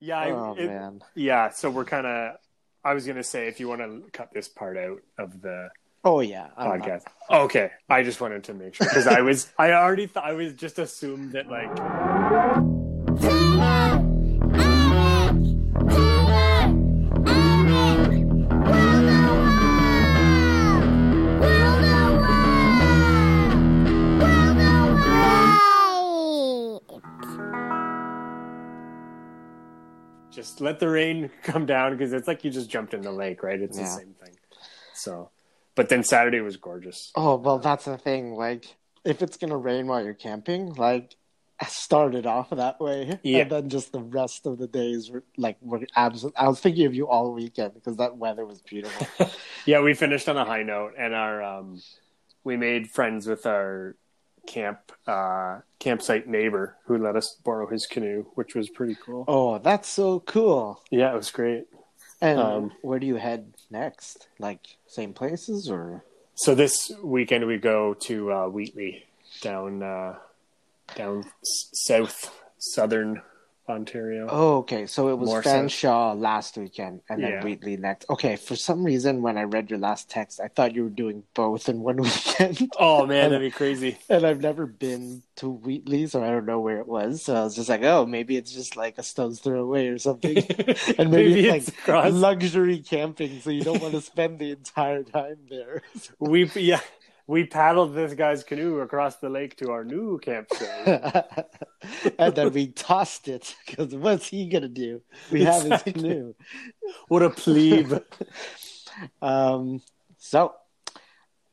Yeah, I, oh it- man. yeah. So we're kind of. I was gonna say if you want to cut this part out of the Oh yeah. I'm not- podcast. Okay, I just wanted to make sure because I was. I already thought I was just assumed that like. Just let the rain come down because it's like you just jumped in the lake, right? It's the same thing. So, but then Saturday was gorgeous. Oh well, that's the thing. Like, if it's gonna rain while you're camping, like, start it off that way, Yeah. and then just the rest of the days were like were absolute. I was thinking of you all weekend because that weather was beautiful. Yeah, we finished on a high note, and our um, we made friends with our camp uh, campsite neighbor who let us borrow his canoe, which was pretty cool. oh, that's so cool. Yeah, it was great. And Um, where do you head next? Like same places or? So this weekend we go to uh, Wheatley down uh, down s- south southern Ontario. Oh, okay. So it was More Fanshawe last weekend and then Yeah. Wheatley next. Okay. For some reason, when I read your last text, I thought you were doing both in one weekend. Oh man, that'd be crazy. and I've never been to Wheatley, so I don't know where it was. So I was just like, oh, maybe it's just like a stone's throw away or something. and maybe, it's like across. luxury camping, so you don't want to spend the entire time there. we yeah we paddled this guy's canoe across the lake to our new campsite. and then we tossed it because what's he gonna do? We have his canoe. what a plebe! Um, so,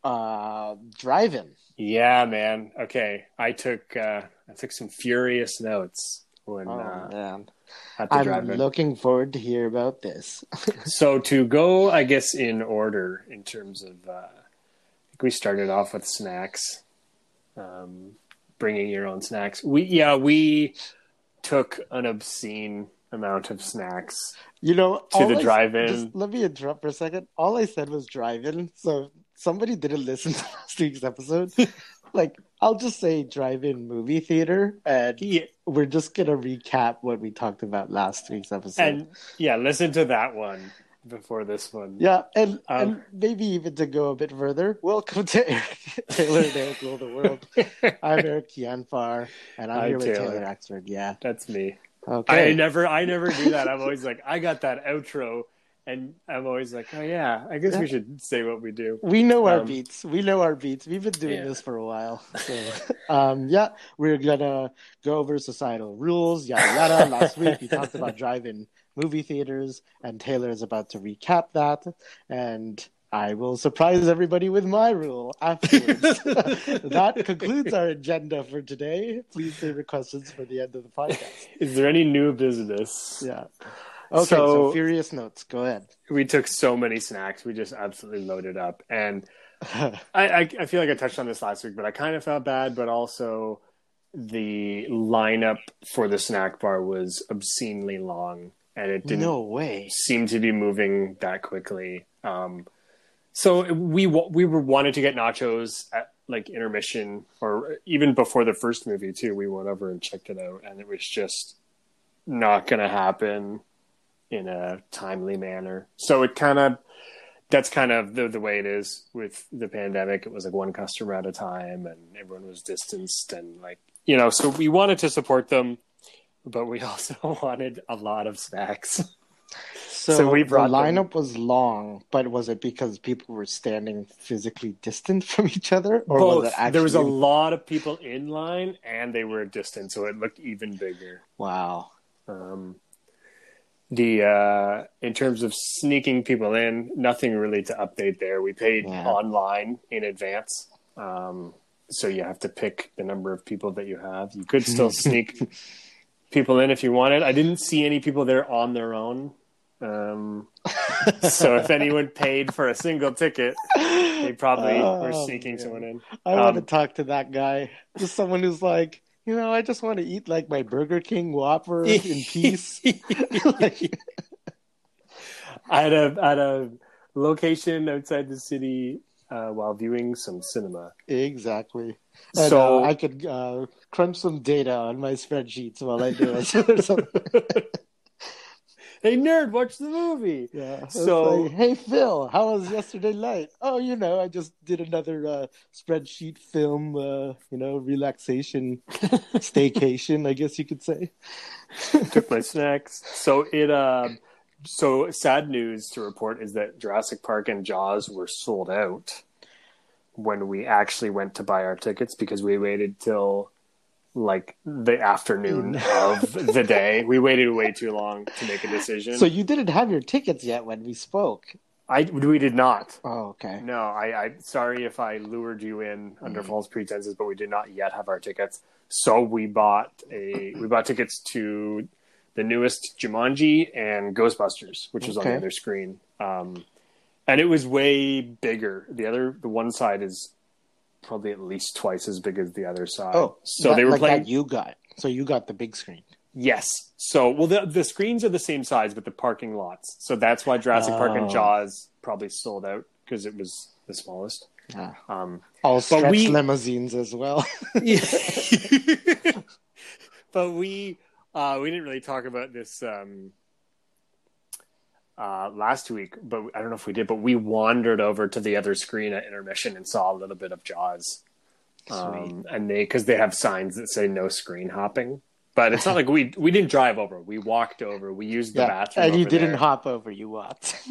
uh, driving. Yeah, man. Okay, I took uh, I took some furious notes when Oh uh, man, I'm looking forward to hear about this. so to go, I guess in order in terms of, uh, we started off with snacks, um, bringing your own snacks. We yeah we took an obscene amount of snacks. You know, To the I- drive-in. Just let me interrupt for a second. All I said was drive-in. So somebody didn't listen to last week's episode. like, I'll just say drive-in movie theater, and Yeah, we're just gonna recap what we talked about last week's episode. and yeah, listen to that one before this one. yeah, and, Um, and maybe even to go a bit further, welcome to Eric Taylor and Eric Rule the World. I'm Eric Kianfar, and I'm Hi, here with Taylor. Taylor Axford. Yeah. That's me. Okay. I never, I never do that. I'm always like, I got that outro, and I'm always like, oh yeah, I guess we should say what we do. We know our Um, beats. We know our beats. We've been doing Yeah. this for a while. So, um, yeah, we're gonna go over societal rules, yada yada. Last week we talked about drive-in movie theaters, and Taylor is about to recap that, and I will surprise everybody with my rule afterwards. that concludes our agenda for today. Please save your questions for the end of the podcast. Is there any new business? Yeah. Okay, so, So- furious notes. Go ahead. We took so many snacks. We just absolutely loaded up, and I, I, I feel like I touched on this last week, but I kind of felt bad, but also the lineup for the snack bar was obscenely long, and it didn't no way. seem to be moving that quickly. Um, so we we were wanted to get nachos at like intermission, or even before the first movie too. We went over and checked it out, and it was just not going to happen in a timely manner. So it kind of that's kind of the the way it is with the pandemic. It was like one customer at a time, and everyone was distanced, and like you know. So we wanted to support them, but we also wanted a lot of snacks. So, So we the brought them- lineup was long, but was it because people were standing physically distant from each other, or Both. was it actually? There was a lot of people in line, and they were distant, so it looked even bigger. wow. Um, the uh, in terms of sneaking people in, nothing really to update there. We paid Yeah. online in advance, um, so you have to pick the number of people that you have. You could still sneak people in if you wanted. I didn't see any people there on their own. Um, so if anyone paid for a single ticket, they probably were Oh, sneaking man. someone in. I want to um, talk to that guy, just someone who's like, you know, I just want to eat like my Burger King Whopper in peace. like, I had a had a location outside the city uh, while viewing some cinema. exactly. And, so uh, I could uh, crunch some data on my spreadsheets while I do it. Hey nerd, watch the movie. Yeah. So- like, hey Phil, how was yesterday night? Oh, you know, I just did another uh, spreadsheet film. Uh, you know, relaxation, staycation. I guess you could say. Took my snacks. So it um so sad news to report is that Jurassic Park and Jaws were sold out when we actually went to buy our tickets because we waited till like the afternoon of the day. We waited way too long to make a decision. So you didn't have your tickets yet when we spoke. I we did not. Oh, okay. No, I, I sorry if I lured you in under Mm. false pretenses, but we did not yet have our tickets. So we bought a we bought tickets to the newest Jumanji and Ghostbusters, which was on Okay. the other screen. Um, and it was way bigger. The other the one side is probably at least twice as big as the other side. Oh, so that- they were like playing that you got. So you got the big screen. Yes. So, well, the the screens are the same size, but the parking lots. So that's why Jurassic Park and Oh. Jaws probably sold out because it was the smallest. Ah. Um, All stretch we- limousines as well. but we uh, we didn't really talk about this um, uh, last week, but I don't know if we did. But we wandered over to the other screen at intermission and saw a little bit of Jaws. Um, and they because they have signs that say no screen hopping. But it's not like we we didn't drive over. We walked over. We used the yeah, bathroom. and you didn't there. hop over. You walked.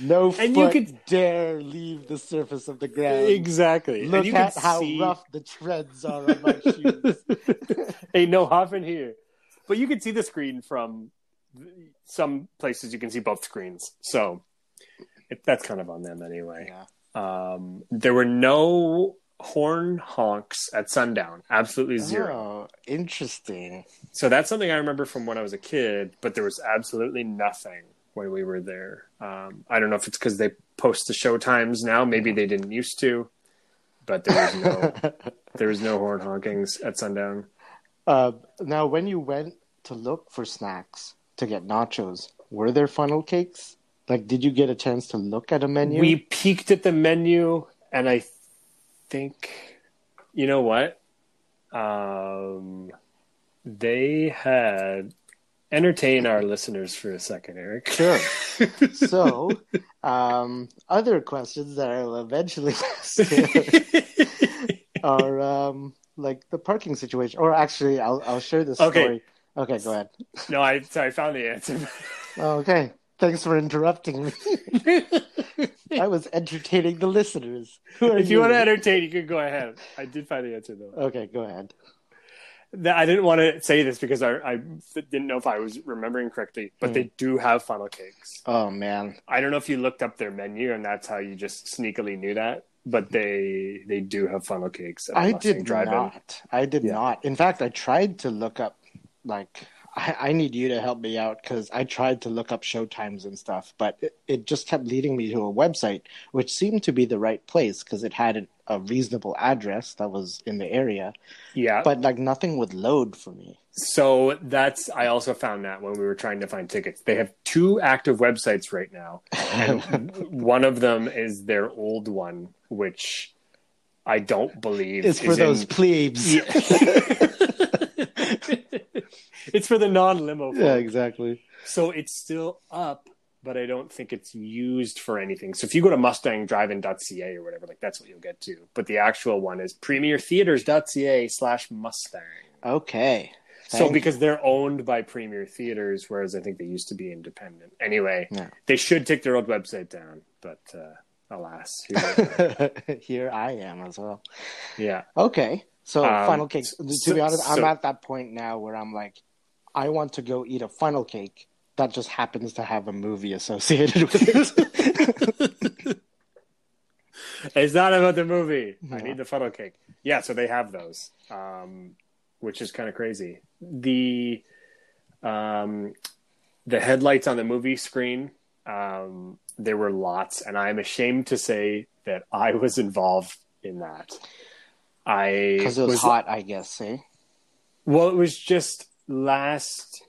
no foot And you could- dare leave the surface of the ground. exactly. And Look you at could how see- rough the treads are on my shoes. hey, no hopping here. But you can see the screen from some places. You can see both screens, so it, that's kind of on them anyway. Yeah. Um, there were no horn honks at sundown. Absolutely zero. Oh, interesting. So that's something I remember from when I was a kid. But there was absolutely nothing when we were there. Um, I don't know if it's because they post the show times now. Maybe they didn't used to. But there was no there was no horn honkings at sundown. Uh, now, when you went to look for snacks to get nachos, were there funnel cakes? Like, did you get a chance to look at a menu? We peeked at the menu, and I think, you know what? Um, they had entertain our listeners for a second, Eric. Sure. so, um, other questions that I will eventually ask are um, like the parking situation. Or actually, I'll I'll share this Okay. story. Okay, go ahead. no, I, I found the answer. Okay, thanks for interrupting me. I was entertaining the listeners. If you want to entertain, you can go ahead. I did find the answer though. Okay, go ahead. I didn't want to say this because I, I didn't know if I was remembering correctly, but Hmm. they do have funnel cakes. Oh man, I don't know if you looked up their menu and that's how you just sneakily knew that, but they they do have funnel cakes. I did Drive-In. not. I did Yeah. not. In fact, I tried to look up like I, I need you to help me out because I tried to look up show times and stuff, but it, it just kept leading me to a website which seemed to be the right place because it had an, a reasonable address that was in the area, Yeah, but like nothing would load for me. so that's I also found that when we were trying to find tickets, they have two active websites right now, and one of them is their old one, which I don't believe It's for those in- plebes. it's for the non-limo. yeah, exactly. So it's still up, but I don't think it's used for anything. So if you go to mustangdrivein.ca or whatever, like that's what you'll get to. But the actual one is premiertheaters.ca slash Mustang. Okay. So because they're owned by Premier Theaters, whereas I think they used to be independent. Anyway, Yeah. they should take their old website down, but uh, alas, here are. Here I am as well. yeah. Okay. So Um, funnel cakes. To so- be honest, I'm at that point now where I'm like, I want to go eat a funnel cake that just happens to have a movie associated with it. It's not about the movie. I need the funnel cake. Yeah, so they have those, um, which is kind of crazy. The um, the headlights on the movie screen, um, there were lots, and I'm ashamed to say that I was involved in that. I Because it was, hot, I guess. Eh? Well, it was just last,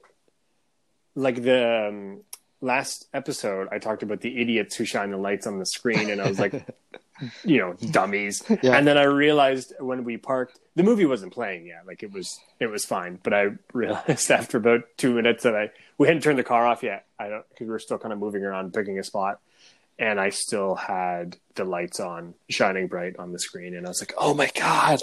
like the um, last episode. I talked about the idiots who shine the lights on the screen, and I was like, you know, dummies. Yeah. And then I realized when we parked, the movie wasn't playing yet. Like it was, it was fine. But I realized after about two minutes that I we hadn't turned the car off yet. I don't because we were still kind of moving around, picking a spot, and I still had the lights on, shining bright on the screen, and I was like, "Oh my god,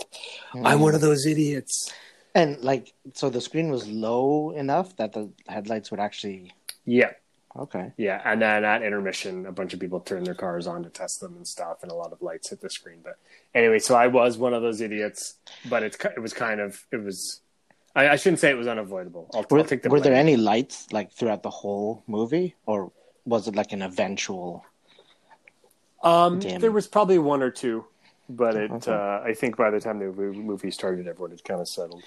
I'm one of those idiots." And like, so the screen was low enough that the headlights would actually. Yeah, Okay. yeah. And then at intermission, a bunch of people turned their cars on to test them and stuff, and a lot of lights hit the screen. But anyway, so I was one of those idiots, but it's it was kind of it was. I, I shouldn't say it was unavoidable. I'll, Were, I'll take the were there any lights like throughout the whole movie, or was it like an eventual? Um, Damn. there was probably one or two, but it. Okay. Uh, I think by the time the movie started, everyone had kind of settled.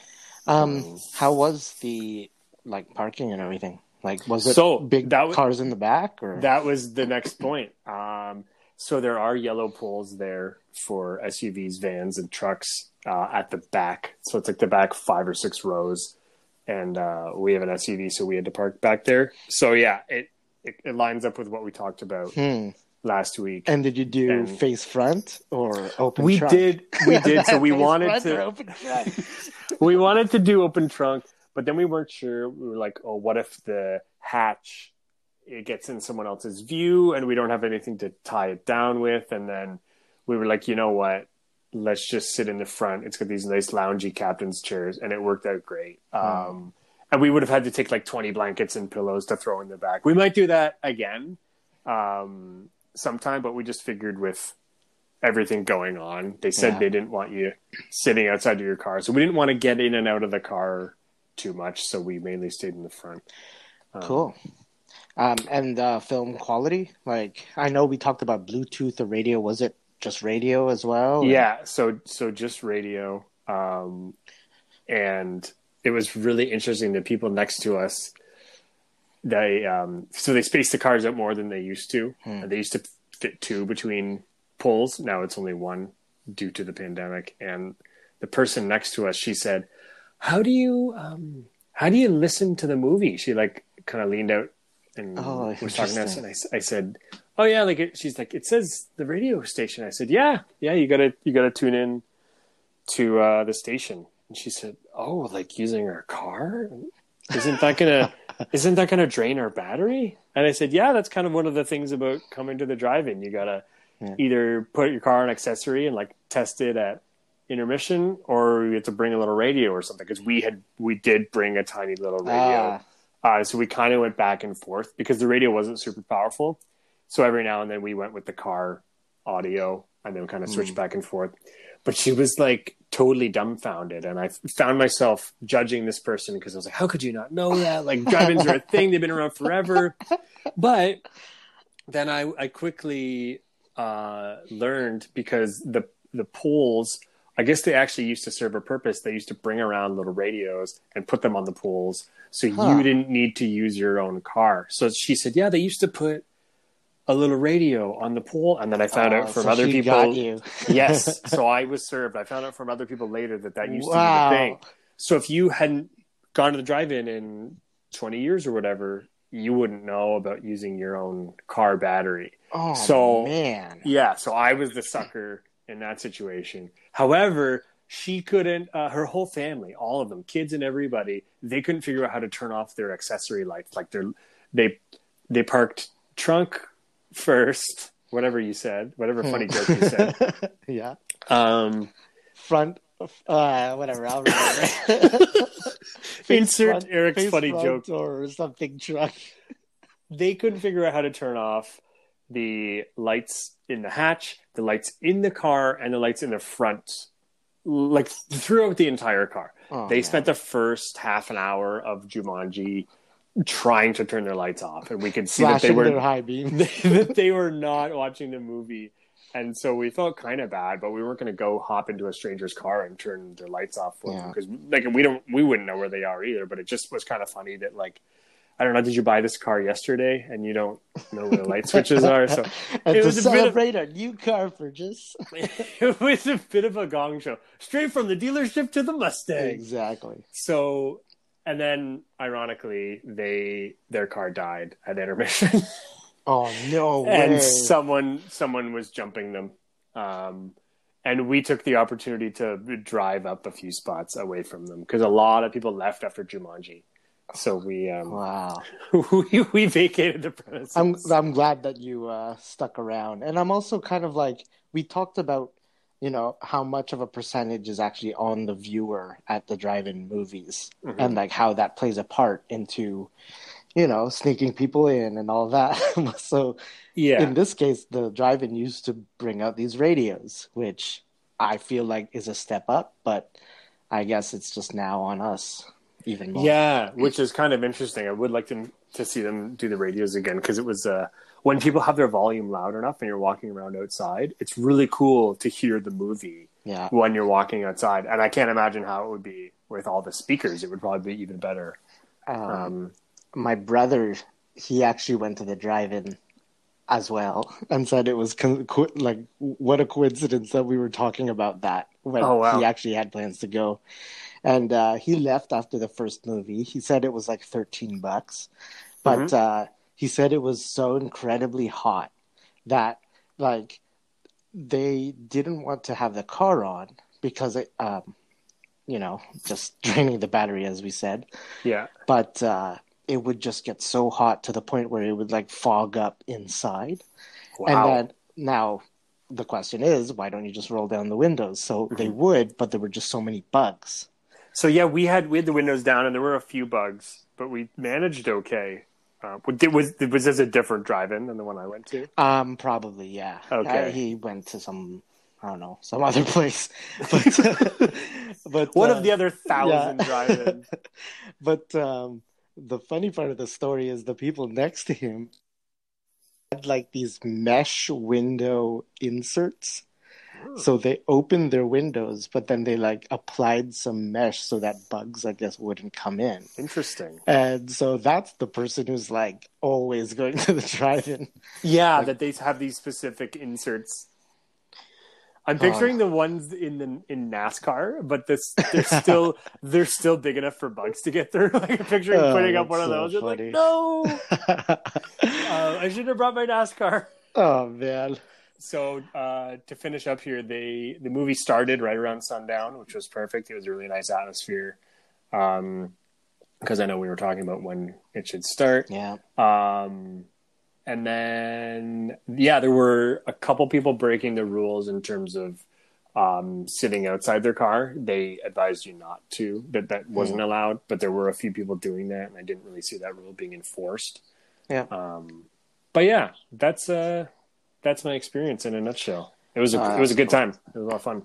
Um, how was the like parking and everything? Like, was it So, big that was- cars in the back, or That was the next point. Um, so there are yellow poles there for SUVs, vans, and trucks uh, at the back. So it's like the back five or six rows, and uh, we have an SUV, so we had to park back there. So yeah, it it, it lines up with what we talked about Hmm. Last week. And did you do And- face front or open? Trunk? We trunk? did, we did. So we wanted to. we wanted to do open trunk, but then we weren't sure. We were like, oh, what if the hatch it gets in someone else's view and we don't have anything to tie it down with? And then we were like, you know what? Let's just sit in the front. It's got these nice loungy captain's chairs, and it worked out great. Um, and we would have had to take like 20 blankets and pillows to throw in the back. We might do that again um, sometime, but we just figured with everything going on, they said Yeah. they didn't want you sitting outside of your car. So we didn't want to get in and out of the car too much. So we mainly stayed in the front. Um, Cool. Um, and uh, film quality, like I know we talked about Bluetooth or radio. Was it just radio as well? or- Yeah. So, so just radio. Um, and it was really interesting. The people next to us, they, um, so they spaced the cars out more than they used to. Hmm. They used to fit two between poles. Now it's only one due to the pandemic. And the person next to us, she said, how do you, um, how do you listen to the movie? She like kind of leaned out and Oh, was talking to us. And I, I said, oh yeah, like it, she's like, it says the radio station. I said, yeah, yeah, you gotta, you gotta tune in to uh, the station. And she said, oh, like using our car? Isn't that gonna, isn't that gonna drain our battery? And I said, yeah, that's kind of one of the things about coming to the drive-in. You gotta Yeah. either put your car on accessory and like test it at intermission, or you have to bring a little radio or something. Because we had, we did bring a tiny little radio. Ah, Uh, so we kind of went back and forth because the radio wasn't super powerful. So every now and then we went with the car audio and then kind of switched back and forth. But she was like totally dumbfounded. And I found myself judging this person because I was like, how could you not know that? Like drive ins are a thing, they've been around forever. But then I, I quickly uh, learned because the, the pools I guess they actually used to serve a purpose. They used to bring around little radios and put them on the pools So Huh. you didn't need to use your own car. So she said, yeah, they used to put a little radio on the pole. And then I found oh, out from so other people. yes. So I was served. I found out from other people later that that used Wow. to be the thing. So if you hadn't gone to the drive-in in 20 years or whatever, you wouldn't know about using your own car battery. Oh So- man. Yeah, so I was the sucker in that situation. However, she couldn't. Uh, her whole family, all of them, kids and everybody, they couldn't figure out how to turn off their accessory lights. Like their, they, they parked trunk first. Whatever you said, whatever funny joke you said. yeah. Um, Front. Uh, whatever. I'll remember. Insert front- Eric's funny joke. or something. Truck. they couldn't figure out how to turn off the lights in the hatch, the lights in the car, and the lights in the front, like throughout the entire car. Oh, they man. spent the first half an hour of Jumanji trying to turn their lights off, and we could see that they were their high beam. that they were not watching the movie. And so we felt kind of bad, but we weren't going to go hop into a stranger's car and turn their lights off for them because, like, we don't, we wouldn't know where they are either. But it just was kind of funny that, like, I don't know, did you buy this car yesterday and you don't know where the light switches are? So it was a bit of- celebrate our new car purchase. it was a bit of a gong show, straight from the dealership to the Mustang. exactly. So, and then ironically, they their car died at intermission. Oh no way! and someone someone was jumping them Um, and we took the opportunity to drive up a few spots away from them because a lot of people left after Jumanji. So we um, Wow. we we vacated the premises. I'm I'm glad that you uh, stuck around, and I'm also kind of like we talked about, you know, how much of a percentage is actually on the viewer at the drive-in movies, Mhm. and like how that plays a part into, you know, sneaking people in and all that. so yeah, in this case, the drive-in used to bring out these radios, which I feel like is a step up, but I guess it's just now on us even more. yeah, which is kind of interesting. I would like to to see them do the radios again because it was uh, when people have their volume loud enough and you're walking around outside. It's really cool to hear the movie yeah. when you're walking outside, and I can't imagine how it would be with all the speakers. It would probably be even better. Um, Um, my brother he actually went to the drive-in as well and said it was co- co- like what a coincidence that we were talking about that when Oh, wow. he actually had plans to go and uh, he left after the first movie he said it was like 13 bucks but Mhm. uh, he said it was so incredibly hot that like they didn't want to have the car on because it um you know just draining the battery as we said yeah, but uh, it would just get so hot to the point where it would like fog up inside. wow. And then now the question is, why don't you just roll down the windows? So they would, but there were just so many bugs. So yeah, we had we had the windows down, and there were a few bugs, but we managed okay. Uh, was was was this a different drive-in than the one I went to? Um, probably yeah. Okay. Uh, he went to some, I don't know, some other place, but but One uh, of the other thousand yeah. drive-ins. but um, the funny part of the story is the people next to him had like these mesh window inserts. So they opened their windows, but then they like applied some mesh so that bugs, I guess, wouldn't come in. Interesting. And so that's the person who's like always going to the drive-in. Yeah, that they have these specific inserts. I'm picturing the ones in the in NASCAR, but this they're still they're still big enough for bugs to get through. Like I'm picturing Oh, putting up one of those. You're like, no, uh, I should have brought my NASCAR. oh man. So uh, to finish up here, they the movie started right around sundown, which was perfect. It was a really nice atmosphere. Um, because I know we were talking about when it should start. Yeah. Um, and then yeah, there were a couple people breaking the rules in terms of um, sitting outside their car. They advised you not to; that that wasn't allowed. But there were a few people doing that, and I didn't really see that rule being enforced. Yeah. Um, but yeah, that's uh, that's my experience in a nutshell. It was a Uh, it was a good time. It was a lot of fun.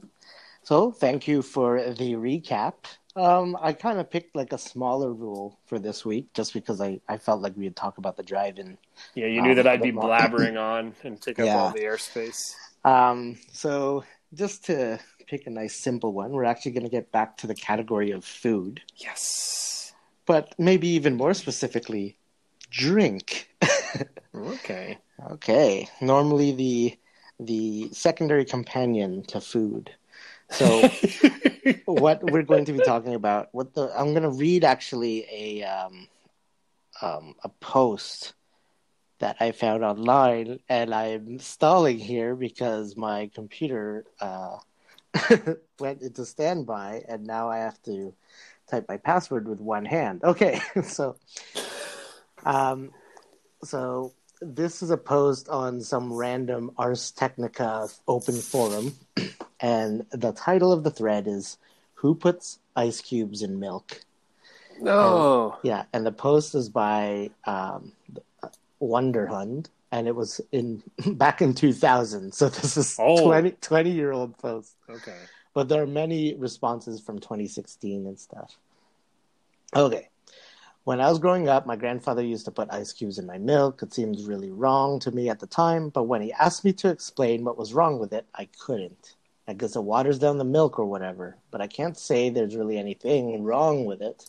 So thank you for the recap. Um, I kind of picked like a smaller rule for this week just because I, I felt like we would talk about the drive-in. Yeah, you knew Um, that I'd be more. blabbering on and take up Yeah. all the airspace. Um, so just to pick a nice simple one, we're actually going to get back to the category of food, Yes. but maybe even more specifically, drink. Okay. Okay, normally the the secondary companion to food. So what we're going to be talking about what the i'm going to read actually a um, um, a post that i found online and i'm stalling here because my computer uh, went into standby and now i have to type my password with one hand. Okay. So um so this is a post on some random ars technica open forum and the title of the thread is "Who puts ice cubes in milk?" No. Yeah, and the post is by um, Wonderhund, and it was in back in 2000. So this is Oh. 20, 20 year old post, Okay. but there are many responses from 2016 and stuff. Okay. When I was growing up, my grandfather used to put ice cubes in my milk. It seemed really wrong to me at the time, but when he asked me to explain what was wrong with it, I couldn't. I guess it waters down the milk or whatever, but I can't say there's really anything wrong with it.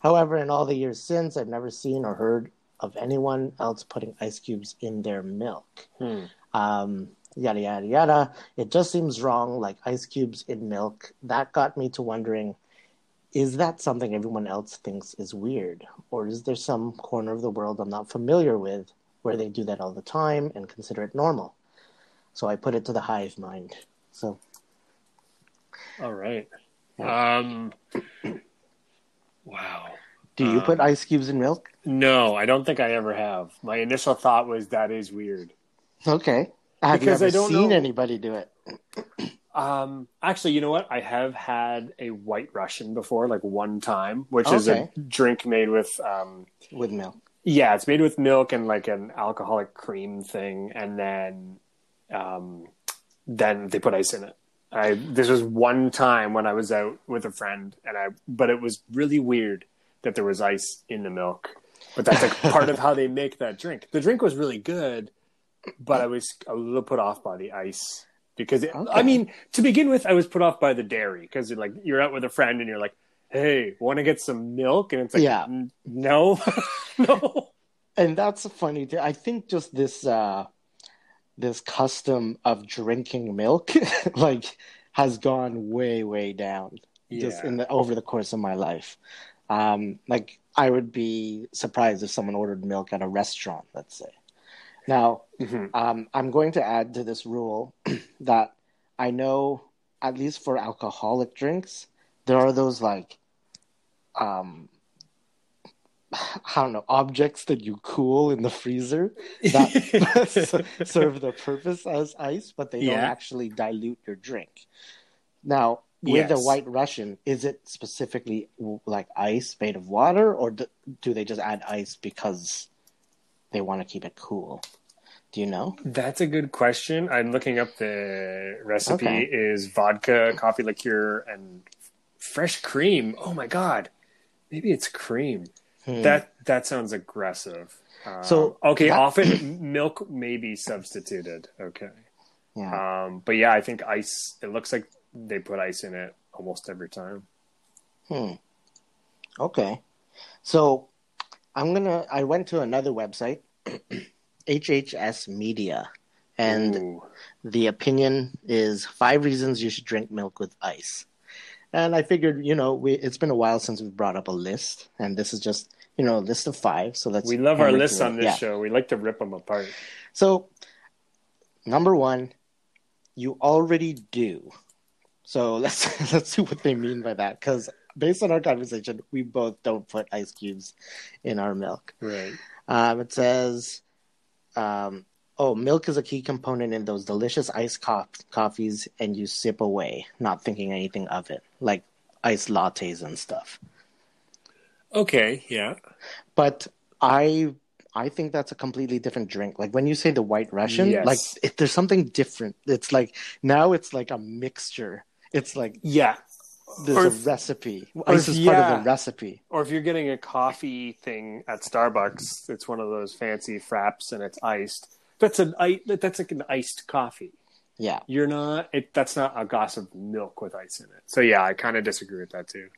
However, in all the years since, I've never seen or heard of anyone else putting ice cubes in their milk. Hmm. Um, yada, yada, yada. It just seems wrong, like ice cubes in milk. That got me to wondering is that something everyone else thinks is weird? Or is there some corner of the world I'm not familiar with where they do that all the time and consider it normal? So I put it to the hive mind. So All right. Um. Wow. do you put Um, ice cubes in milk? No, I don't think I ever have. My initial thought was that is weird. Okay. Have Because you I ever don't seen know- anybody do it? Um, actually, you know what? I have had a White Russian before, like one time, which is a drink made with um, With milk. Yeah, it's made with milk and like an alcoholic cream thing, and then um, then they put ice in it. I this was one time when I was out with a friend, and I but it was really weird that there was ice in the milk. But that's like part of how they make that drink. The drink was really good, but I was a little put off by the ice because it, Okay. I mean, to begin with, I was put off by the dairy because like you're out with a friend and you're like, "Hey, want to get some milk?" And it's like, Yeah. No, no." and that's funny too. I think just this uh this custom of drinking milk like has gone way way down just in the over the course of my life. Um like I would be surprised if someone ordered milk at a restaurant, let's say. Now, Mhm. um, I'm going to add to this rule that I know, at least for alcoholic drinks, there are those like, um, I don't know, objects that you cool in the freezer that serve the purpose as ice, but they don't actually dilute your drink. Now, with the White Russian, is it specifically like ice made of water, or do, do they just add ice because they want to keep it cool? Do you know? That's a good question. I'm looking up the recipe Okay. is vodka, coffee liqueur, and fresh cream. Oh my god, maybe it's cream. Hmm. That that sounds aggressive. Um, So, okay, that- often milk may be substituted. Okay, yeah. um, but yeah, I think ice. It looks like they put ice in it almost every time. Hmm. Okay. So I'm gonna. I went to another website, HHS Media, and Ooh. the opinion is five reasons you should drink milk with ice. And I figured, you know, we it's been a while since we've brought up a list, and this is just you know a list of five. So let's we love our lists on this Yeah. show. We like to rip them apart. So, number one, you already do. So let's let's see what they mean by that. Because based on our conversation, we both don't put ice cubes in our milk. Right. Um, it says, um, "Oh, milk is a key component in those delicious iced co- coffees, and you sip away, not thinking anything of it, like iced lattes and stuff." Okay. Yeah. But I I think that's a completely different drink. Like when you say the White Russian, Yes. like it, there's something different. It's like now it's like a mixture. It's like Yeah. There's Or a if- recipe. Ice if- is part of the recipe. Or if you're getting a coffee thing at Starbucks, it's one of those fancy fraps and it's iced. That's an that's like an iced coffee. Yeah. You're not. It, that's not a glass of milk with ice in it. So yeah, I kind of disagree with that too.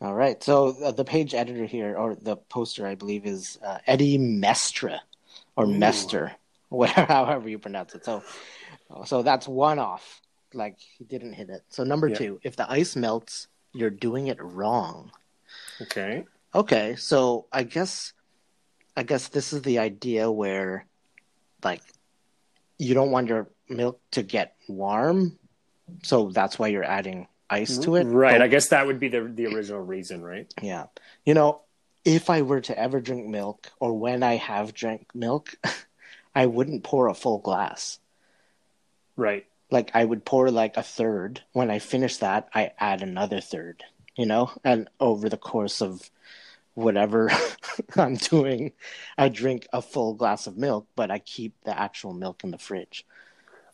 All right. So uh, the page editor here, or the poster, I believe, is uh, Eddie Mestre or Ooh. Mester, whatever, however you pronounce it. So, so that's one off. Like he didn't hit it. So number Yeah. two, if the ice melts, you're doing it wrong. Okay. Okay, so I guess I guess this is the idea where like you don't want your milk to get warm, so that's why you're adding ice to it. Right. But- I guess that would be the the original reason, right? yeah. You know, if I were to ever drink milk or when I have drank milk, I wouldn't pour a full glass. Right. Like I would pour like a third. When I finish that, I add another third, you know? And over the course of whatever I'm doing, I drink a full glass of milk, but I keep the actual milk in the fridge.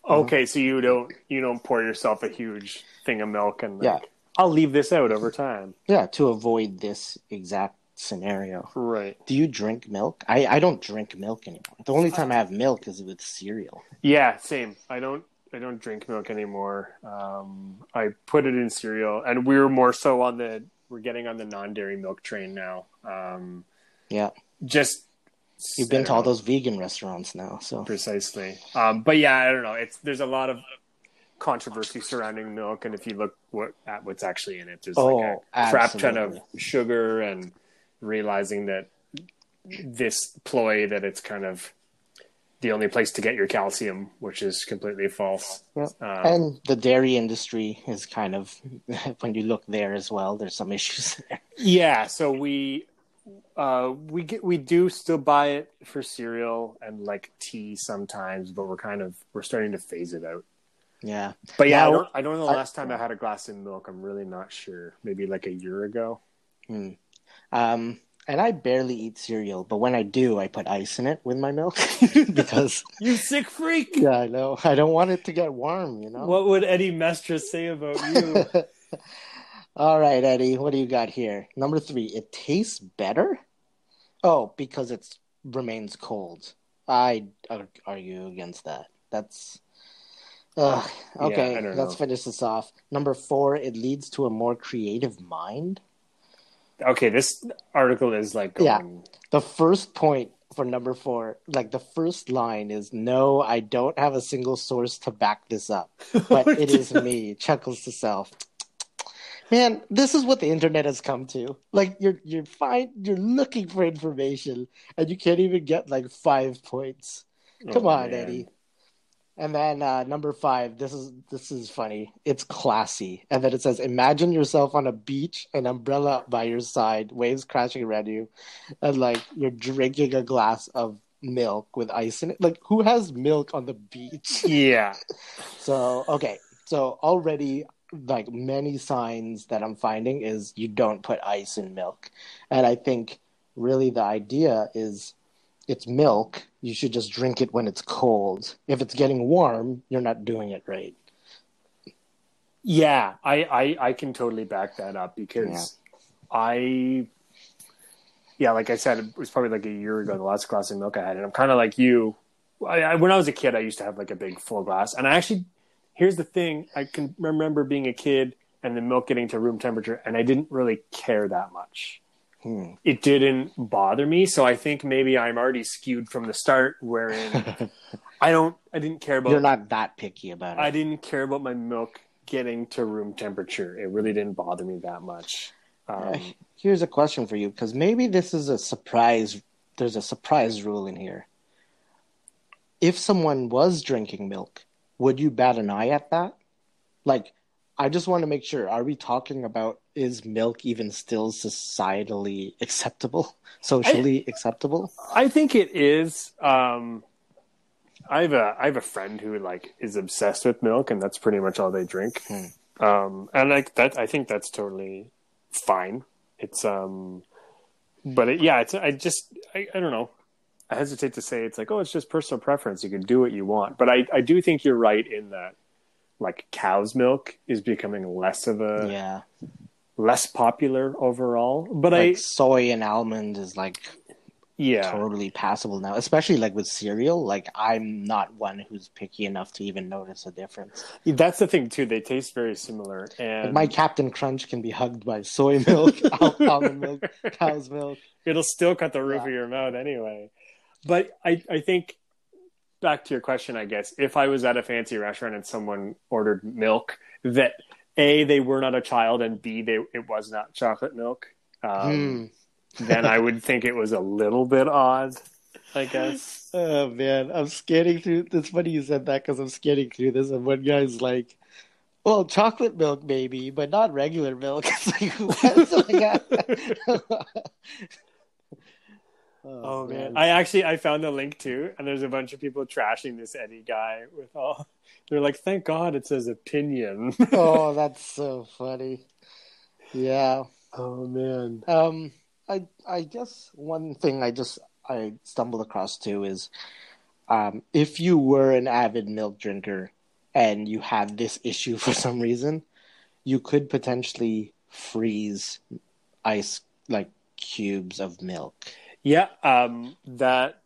Okay. So you don't you don't pour yourself a huge thing of milk and like, Yeah. I'll leave this out over time. Yeah, to avoid this exact scenario. Right. Do you drink milk? I, I don't drink milk anymore. The only time I have milk is with cereal. Yeah, same. I don't I don't drink milk anymore. Um, I put it in cereal, and we're more so on the we're getting on the non dairy milk train now. Um, Yeah. just You've been to all know, those vegan restaurants now, so precisely. Um, but yeah, I don't know. It's there's a lot of controversy surrounding milk, and if you look what at what's actually in it, there's Oh, like a crap ton of sugar, and realizing that this ploy that it's kind of the only place to get your calcium, which is completely false. Yep. Um, and the dairy industry is kind of when you look there as well. There's some issues there. Yeah, so we uh we get we do still buy it for cereal and like tea sometimes, but we're kind of we're starting to phase it out. Yeah, But yeah, I don't I don't know the I- last time I had a glass of milk. I'm really not sure. Maybe like a year ago. Hmm. Um, and I barely eat cereal, but when I do, I put ice in it with my milk because You sick freak. yeah, I know I don't want it to get warm. You know. What would Eddie Mestra say about you? All right, Eddie, what do you got here? Number three, it tastes better. Oh, because it remains cold. I argue against that. That's. Ugh. Yeah, Okay, don't let's know. finish this off. Number four, it leads to a more creative mind. Okay, this article is like Yeah. The first point for number four, like the first line is no, I don't have a single source to back this up, but it is me, chuckles to self. Man, this is what the internet has come to. Like you're you're fine you're looking for information and you can't even get like five points. Oh, come Oh, on, man. Eddie. And then uh, number five, this is this is funny. It's classy, and then it says, "Imagine yourself on a beach, an umbrella by your side, waves crashing around you, and like you're drinking a glass of milk with ice in it. Like who has milk on the beach? Yeah. So okay, so already like many signs that I'm finding is you don't put ice in milk, and I think really the idea is it's milk. You should just drink it when it's cold. If it's getting warm, you're not doing it right. Yeah, I, I I can totally back that up because I yeah, like I said, it was probably like a year ago the last glass of milk I had, and I'm kind of like you. I, I, when I was a kid, I used to have like a big full glass, and I actually here's the thing: I can remember being a kid and the milk getting to room temperature, and I didn't really care that much. Hmm. It didn't bother me, so I think maybe I'm already skewed from the start, wherein I don't, I didn't care about You're not that picky about it. I didn't care about my milk getting to room temperature. It really didn't bother me that much. Um, Here's a question for you because maybe this is a surprise. There's a surprise rule in here. If someone was drinking milk, would you bat an eye at that? Like, I just want to make sure. Are we talking about is milk even still societally acceptable, socially acceptable? I think it is. Um, I have a I have a friend who like is obsessed with milk, and that's pretty much all they drink. Hmm. Um, and like that, I think that's totally fine. It's um, but it, yeah, it's I just I, I don't know. I hesitate to say it's like oh, it's just personal preference. You can do what you want, but I I do think you're right in that like cow's milk is becoming less of a Yeah, less popular overall. But like I soy and almond is like yeah totally passable now, especially like with cereal. Like, I'm not one who's picky enough to even notice a difference. that's the thing too. They taste very similar, and Like my Captain Crunch can be hugged by soy milk, al- almond milk, cow's milk. it'll still cut the roof Yeah. of your mouth anyway. But I, I think back to your question, I guess, if I was at a fancy restaurant and someone ordered milk that A, they were not a child, and B, they it was not chocolate milk, um, Hmm. then I would think it was a little bit odd, I guess. Oh man, I'm scanning through. It's funny you said that because I'm scanning through this, and one guy's like, "Well, chocolate milk maybe, but not regular milk." It's like, what? Like, Oh man, I actually I found the link too, and there's a bunch of people trashing this Eddie guy with all. They're like, "Thank God it says opinion." oh, that's so funny. Yeah. oh man. Um, I I guess one thing I just I stumbled across too is, um, if you were an avid milk drinker and you had this issue for some reason, you could potentially freeze ice like cubes of milk. Yeah, um, that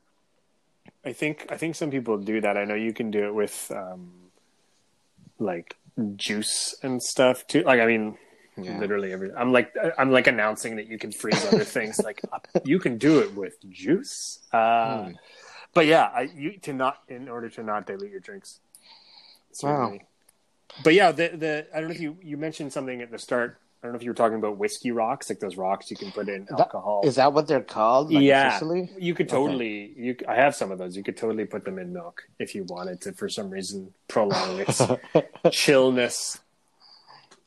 I think I think some people do that. I know you can do it with um, like juice and stuff too. Like I mean, Yeah. literally every. I'm like I'm like announcing that you can freeze other things. Like uh, you can do it with juice. Uh, Hmm. But yeah, I, you to not in order to not dilute your drinks. Wow. But yeah, the the I don't know if you you mentioned something at the start I don't know if you were talking about whiskey rocks, like those rocks you can put in That- alcohol. Is that what they're called? Like, yeah, officially? you could Okay. totally. You, I have some of those. You could totally put them in milk if you wanted to, for some reason, prolong its chillness.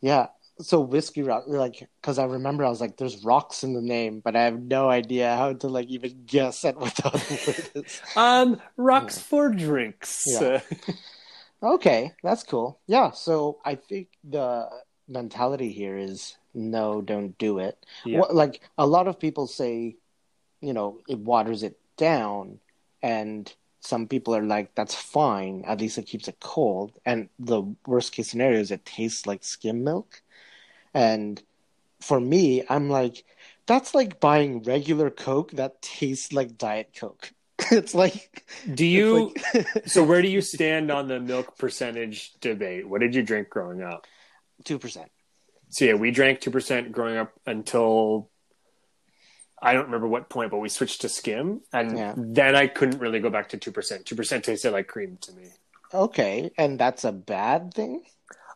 Yeah. So whiskey rock, like, because I remember I was like, "There's rocks in the name," but I have no idea how to like even guess at what the word is. Um, rocks for drinks. Yeah. Okay, that's cool. Yeah. So I think the mentality here is no, don't do it. Yeah. What, like a lot of people say, you know, it waters it down, and some people are like, that's fine. At least it keeps it cold. And the worst case scenario is it tastes like skim milk. And for me, I'm like, that's like buying regular Coke that tastes like Diet Coke. it's like, Do you? like so where do you stand on the milk percentage debate? What did you drink growing up? Two percent. So yeah, we drank two percent growing up until I don't remember what point, but we switched to skim, and Yeah. then I couldn't really go back to two percent. Two percent tasted like cream to me. Okay, and that's a bad thing.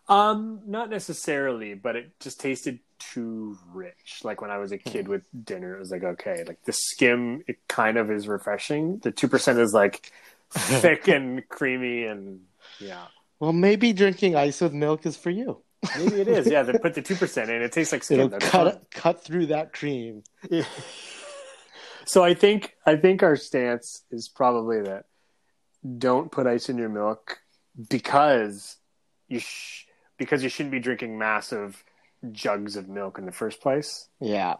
Um, not necessarily, but it just tasted too rich. Like when I was a kid with dinner, it was like okay, like the skim, it kind of is refreshing. The two percent is like thick and creamy, and yeah, Well, maybe drinking ice with milk is for you. Maybe it is. Yeah, they put the two percent in. It tastes like skim. It'll cut fine. cut through that cream. So I think I think our stance is probably that don't put ice in your milk because you sh- because you shouldn't be drinking massive jugs of milk in the first place. Yeah.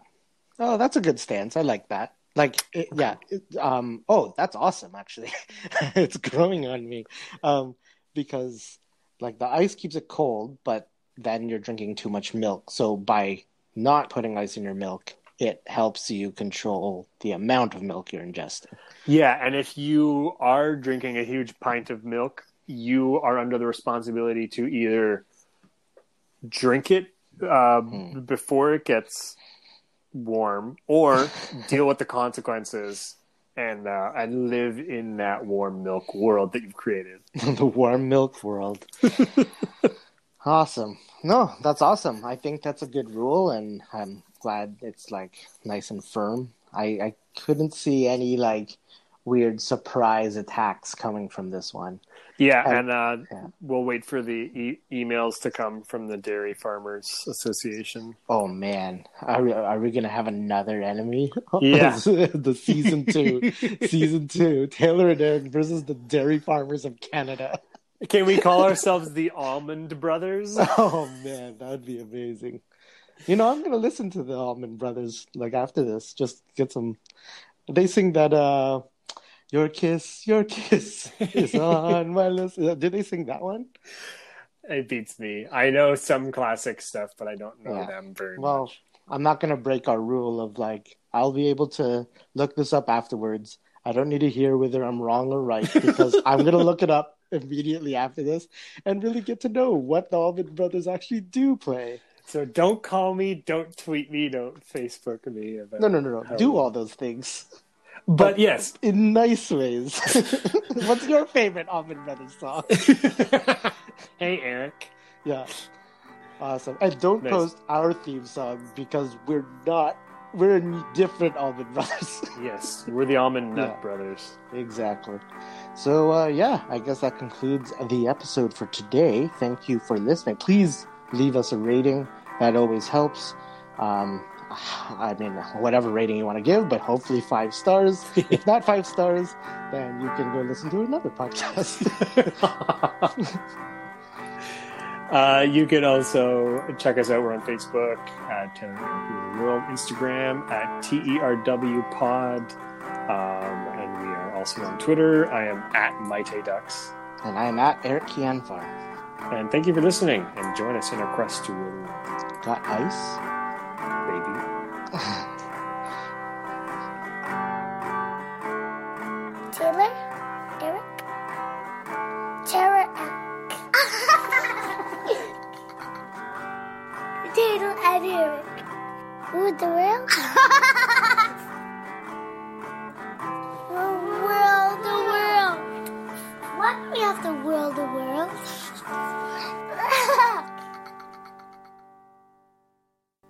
Oh, that's a good stance. I like that. Like, it, yeah. It, um. Oh, that's awesome. Actually, it's growing on me. Um, because like the ice keeps it cold, but then you're drinking too much milk. So by not putting ice in your milk, it helps you control the amount of milk you're ingesting. Yeah, and if you are drinking a huge pint of milk, you are under the responsibility to either drink it uh, before it gets warm, or deal with the consequences and uh, and live in that warm milk world that you've created. the warm milk world. awesome. No, that's awesome. I think that's a good rule, and I'm glad it's like nice and firm. I, I couldn't see any like weird surprise attacks coming from this one. Yeah, And- and uh, yeah. we'll wait for the e- emails to come from the Dairy Farmers Association. Oh man, are we, are we gonna have another enemy? Yeah. the season two, season two, Taylor and Eric versus the dairy farmers of Canada. Can we call ourselves the Almond Brothers? Oh man, that would be amazing. You know, I'm gonna listen to the Almond Brothers like after this. Just get some. They sing that uh, "Your Kiss, Your Kiss is on my list." Did they sing that one? It beats me. I know some classic stuff, but I don't know Yeah. them very Well, much. I'm not gonna break our rule of like I'll be able to look this up afterwards. I don't need to hear whether I'm wrong or right because I'm gonna look it up immediately after this and really get to know what the Allman Brothers actually do play. So don't call me, don't tweet me, don't Facebook me. About No, no, no, no. Do all those things. But yes, in nice ways. What's your favorite Almond Brothers song? hey Eric. Yeah, awesome. And don't Nice. post our theme song because we're not. We're in different Almond Brothers. Yes, we're the Almond Nut Yeah. Brothers. exactly. So uh, yeah, I guess that concludes the episode for today. Thank you for listening. Please leave us a rating. That always helps. Um, I mean, whatever rating you want to give, but hopefully five stars. if not five stars, then you can go listen to another podcast. uh, you can also check us out. We're on Facebook at and the World, Instagram at TERW Pod, um, and we are also on Twitter. I am at Maite Ducks. and I am at Eric Kianfar. And thank you for listening, and join us in our quest to rule world, Got ice?